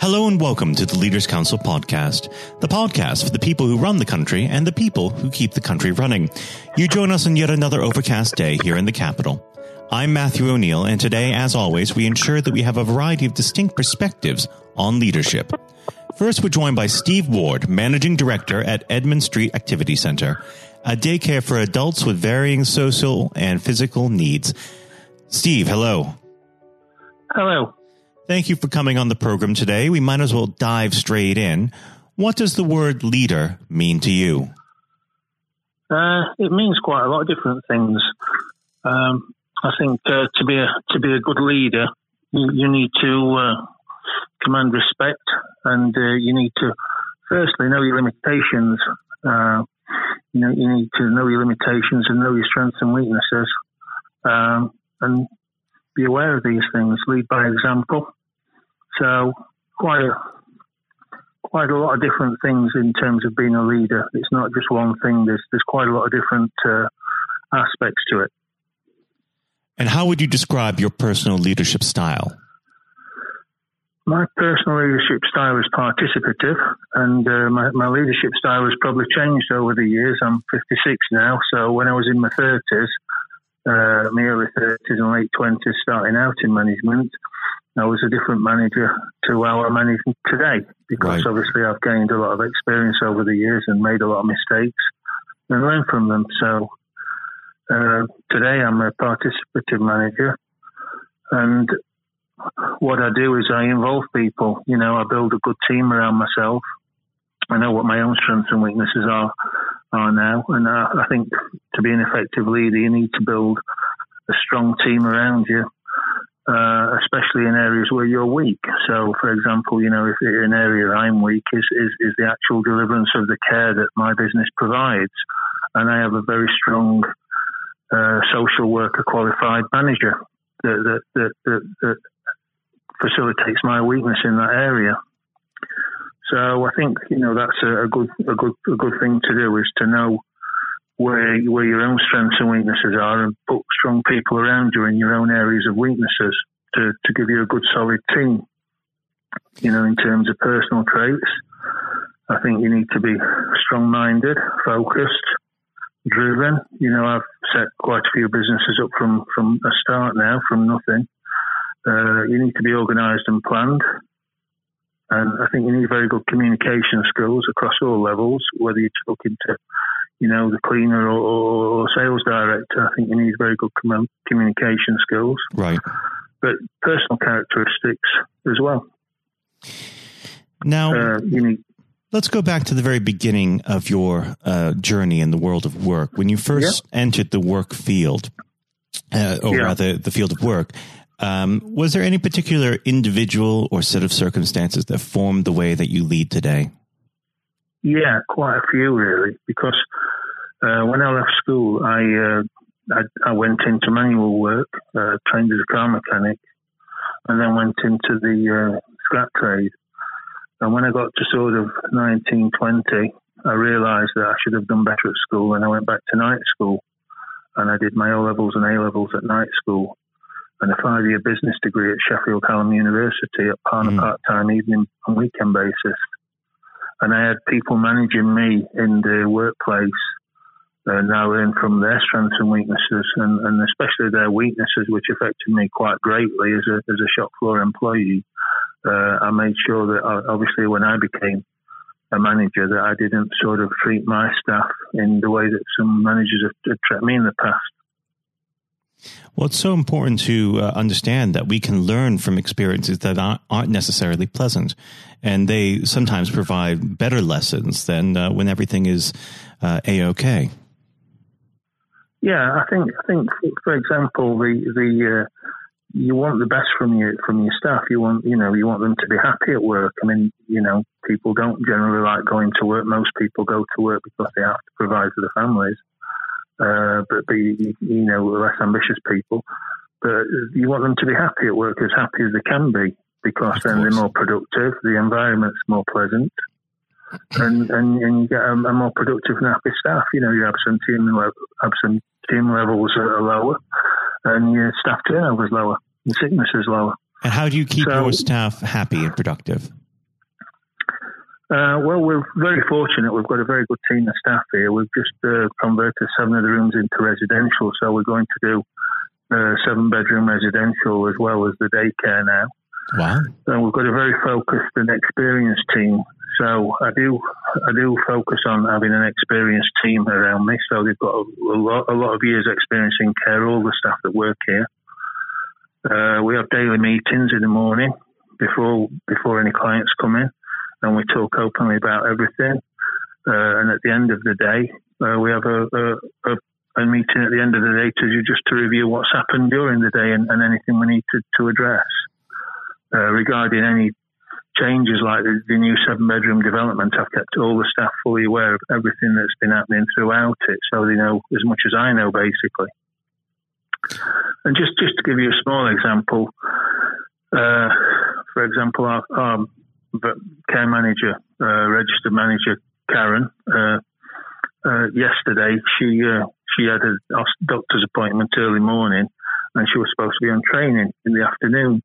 Hello and welcome to the Leaders Council podcast, the podcast for the people who run the country and the people who keep the country running. You join us on yet another overcast day here in the capital. I'm Matthew O'Neill, and today, as always, we ensure that we have a variety of distinct perspectives on leadership. First, we're joined by Steve Ward, Managing Director at Edmund Street Activity Center, a daycare for adults with varying social and physical needs. Steve, hello. Hello. Thank you for coming on the program today. We might as well dive straight in. What does the word leader mean to you? Uh, it means quite a lot of different things. Um, I think uh, to be a to be a good leader, you, you need to uh, command respect, and uh, you need to firstly know your limitations. Uh, you know, you need to know your limitations and know your strengths and weaknesses, um, and be aware of these things. Lead by example. So quite a quite a lot of different things in terms of being a leader. It's not just one thing. There's there's quite a lot of different uh, aspects to it. And how would you describe your personal leadership style? My personal leadership style is participative, and uh, my, my leadership style has probably changed over the years. I'm 56 now, so when I was in my 30s, uh, my early 30s and late 20s, starting out in management, I was a different manager to how I'm managing today because right. obviously I've gained a lot of experience over the years and made a lot of mistakes and learned from them. So uh, today I'm a participative manager and what I do is I involve people. You know, I build a good team around myself. I know what my own strengths and weaknesses are are now, and I, I think to be an effective leader, you need to build a strong team around you uh, especially in areas where you're weak. So, for example, you know, if an area I'm weak is, is, is the actual deliverance of the care that my business provides. And I have a very strong uh, social worker qualified manager that, that, that, that facilitates my weakness in that area. So I think you know that's a, a, good a good a good thing to do is to know where where your own strengths and weaknesses are, and put strong people around you in your own areas of weaknesses to, to give you a good solid team. You know, in terms of personal traits, I think you need to be strong minded, focused, driven. You know, I've set quite a few businesses up from, from a start now, from nothing. Uh, you need to be organised and planned. And I think you need very good communication skills across all levels, whether you're talking to you know, the cleaner or, or, sales director. I think you need very good com- communication skills. Right. But personal characteristics as well. Now, uh, you need. Let's go back to the very beginning of your uh, journey in the world of work. When you first yeah. entered the work field, uh, or yeah. rather the field of work, um, was there any particular individual or set of circumstances that formed the way that you lead today? Yeah, quite a few really, because uh, when I left school, I, uh, I, I went into manual work, uh, trained as a car mechanic, and then went into the uh, scrap trade. And when I got to sort of 19, 20, I realised that I should have done better at school, and I went back to night school, and I did my O levels and A levels at night school, and a five-year business degree at Sheffield Hallam University partner mm. part-time evening and weekend basis. And I had people managing me in the workplace uh, I learned from their strengths and weaknesses, and, and, especially their weaknesses, which affected me quite greatly as a, as a shop floor employee. Uh, I made sure that I, uh, obviously when I became a manager that I didn't sort of treat my staff in the way that some managers have, have treated me in the past. Well, it's so important to uh, understand that we can learn from experiences that aren't, necessarily pleasant, and they sometimes provide better lessons than uh, when everything is uh, a okay. Yeah, I think I think for example, the the uh, you want the best from your from your staff. You want you know you want them to be happy at work. I mean, you know, people don't generally like going to work. Most people go to work because they have to provide for their families. Uh, but be, you know less ambitious people, but you want them to be happy at work, as happy as they can be, because then they're more productive. The environment's more pleasant and, and, and you get a, a, more productive and happy staff. You know, your absenteeism, absenteeism levels are lower and your staff turnover is lower and sickness is lower. And how do you keep so, your staff happy and productive? Uh, well, we're very fortunate. We've got a very good team of staff here. We've just uh, converted seven of the rooms into residential, so we're going to do uh, seven bedroom residential as well as the daycare now. Wow! And we've got a very focused and experienced team. So I do, I do focus on having an experienced team around me. So they've got a, a lot, a lot of years' experience in care. All the staff that work here. Uh, we have daily meetings in the morning before before any clients come in and we talk openly about everything. Uh, and at the end of the day, uh, we have a, a, a, meeting at the end of the day to just to review what's happened during the day and, and anything we need to, to address uh, regarding any changes like the, the new seven bedroom development. I've kept all the staff fully aware of everything that's been happening throughout it, so they know as much as I know, basically. And just just to give you a small example, uh, for example, our, our care manager, uh, registered manager Karen, uh, uh, yesterday she uh, she had a doctor's appointment early morning, and she was supposed to be on training in the afternoon.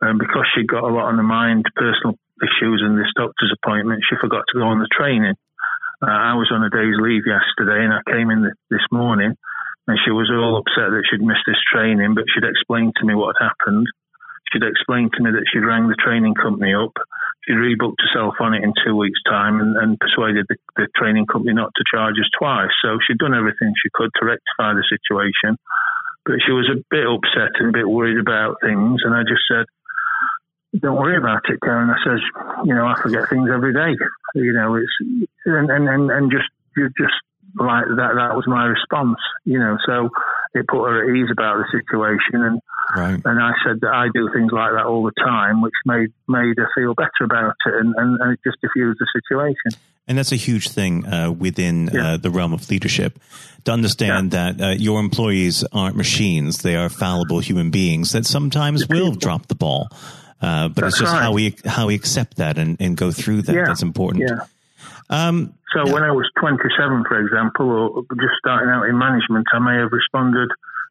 And because she got a lot on her mind, personal issues, and this doctor's appointment, she forgot to go on the training. Uh, I was on a day's leave yesterday, and I came in the, this morning, and she was all upset that she'd missed this training, but she'd explained to me what had happened. She'd explained to me that she'd rang the training company up she rebooked herself on it in two weeks' time and, and persuaded the, the, training company not to charge us twice. So she'd done everything she could to rectify the situation, but she was a bit upset and a bit worried about things. And I just said, "Don't worry about it, Karen." I says, "You know, I forget things every day. You know, it's and and and, and just you just like that. That was my response. You know, so it put her at ease about the situation and." Right. And I said that I do things like that all the time, which made made her feel better about it and, and, and it just diffused the situation. And that's a huge thing uh, within uh, yeah. uh, the realm of leadership to understand yeah. that uh, your employees aren't machines; they are fallible human beings that sometimes will drop the ball. Uh, but that's it's just right. how we how we accept that and, and go through that. Yeah. That's important. Yeah. Um, so when I was 27, for example, or just starting out in management, I may have responded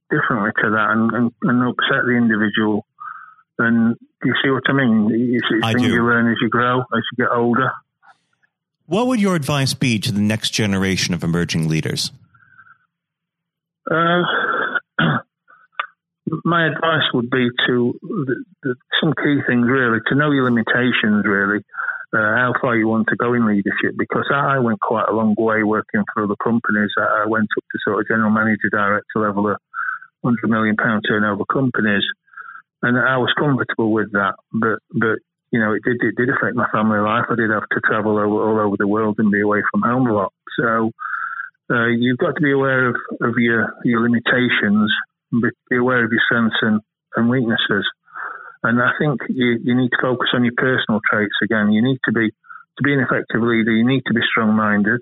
differently to that and, and, and upset the individual. And do you see what I mean? It's, it's I things do. you learn as you grow, as you get older. What would your advice be to the next generation of emerging leaders? Uh, my advice would be to the, the, some key things really to know your limitations really uh, how far you want to go in leadership because I went quite a long way working for other companies I went up to sort of general manager director level of hundred million pound turnover companies, and I was comfortable with that. But but you know, it did it did affect my family life. I did have to travel over, all over the world and be away from home a lot. So uh, you've got to be aware of, of your your limitations, be aware of your strengths and, and weaknesses. And I think you, you need to focus on your personal traits again. You need to be to be an effective leader. You need to be strong minded.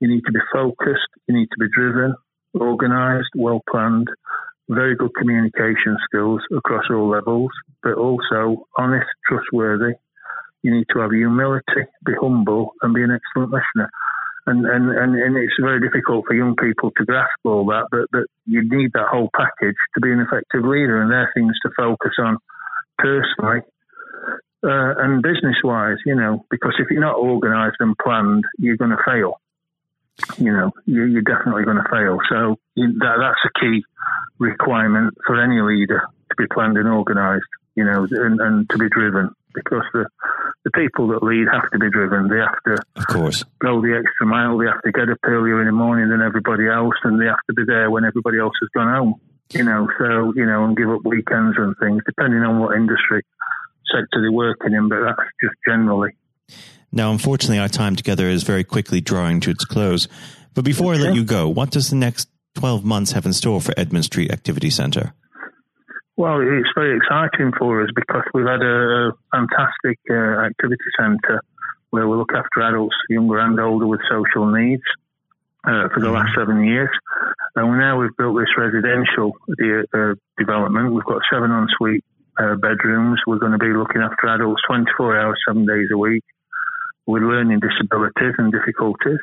You need to be focused. You need to be driven, organised, well planned, very good communication skills across all levels, but also honest, trustworthy. You need to have humility, be humble, and be an excellent listener. And, and, and, and it's very difficult for young people to grasp all that, but, but you need that whole package to be an effective leader, and there are things to focus on personally uh, and business wise, you know, because if you're not organised and planned, you're going to fail you know, you, are definitely going to fail. So that, that's a key requirement for any leader to be planned and organised, you know, and, and, to be driven because the the people that lead have to be driven. They have to, of course, go the extra mile. They have to get up earlier in the morning than everybody else, and they have to be there when everybody else has gone home. You know, so you know, and give up weekends and things, depending on what industry sector they're working in. But that's just generally. Now, unfortunately, our time together is very quickly drawing to its close. But before I let you go, what does the next 12 months have in store for Edmund Street Activity Centre? Well, it's very exciting for us because we've had a fantastic uh, activity centre where we look after adults, younger and older, with social needs uh, for the mm-hmm. last seven years. And now we've built this residential uh, development. We've got seven ensuite uh, bedrooms. We're going to be looking after adults 24 hours, seven days a week with learning disabilities and difficulties.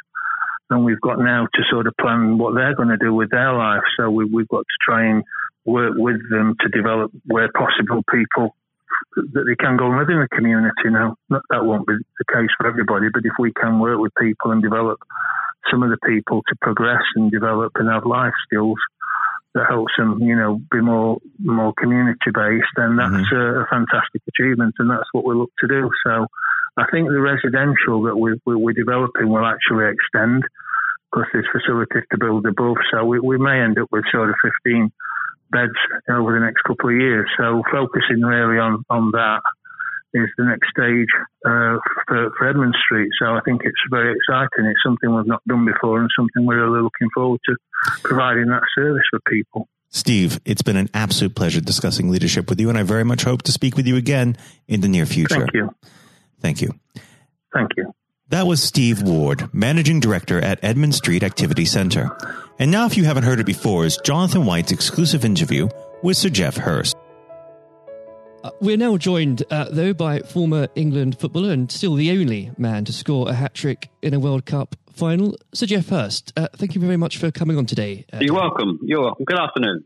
And we've got now to sort of plan what they're going to do with their life. So we, have got to try and work with them to develop where possible people that they can go and live in the community now. That won't be the case for everybody, but if we can work with people and develop some of the people to progress and develop and have life skills that helps them, you know, be more more community based, then that's mm-hmm. a, a, fantastic achievement, and that's what we look to do. So, I think the residential that we, we, we're developing will actually extend because there's facilities to build above. So we, we may end up with sort of 15 beds over the next couple of years. So focusing really on, on that is the next stage uh, for, for Edmund Street. So I think it's very exciting. It's something we've not done before and something we're really looking forward to providing that service for people. Steve, it's been an absolute pleasure discussing leadership with you, and I very much hope to speak with you again in the near future. Thank you. Thank you. Thank you. That was Steve Ward, Managing Director at Edmund Street Activity Center. And now, if you haven't heard it before, is Jonathan White's exclusive interview with Sir Geoff Hurst. Uh, we're now joined, uh, though, by former England footballer and still the only man to score a hat trick in a World Cup final, Sir Geoff Hurst. Uh, thank you very much for coming on today. Uh, You're welcome. You're welcome. Good afternoon.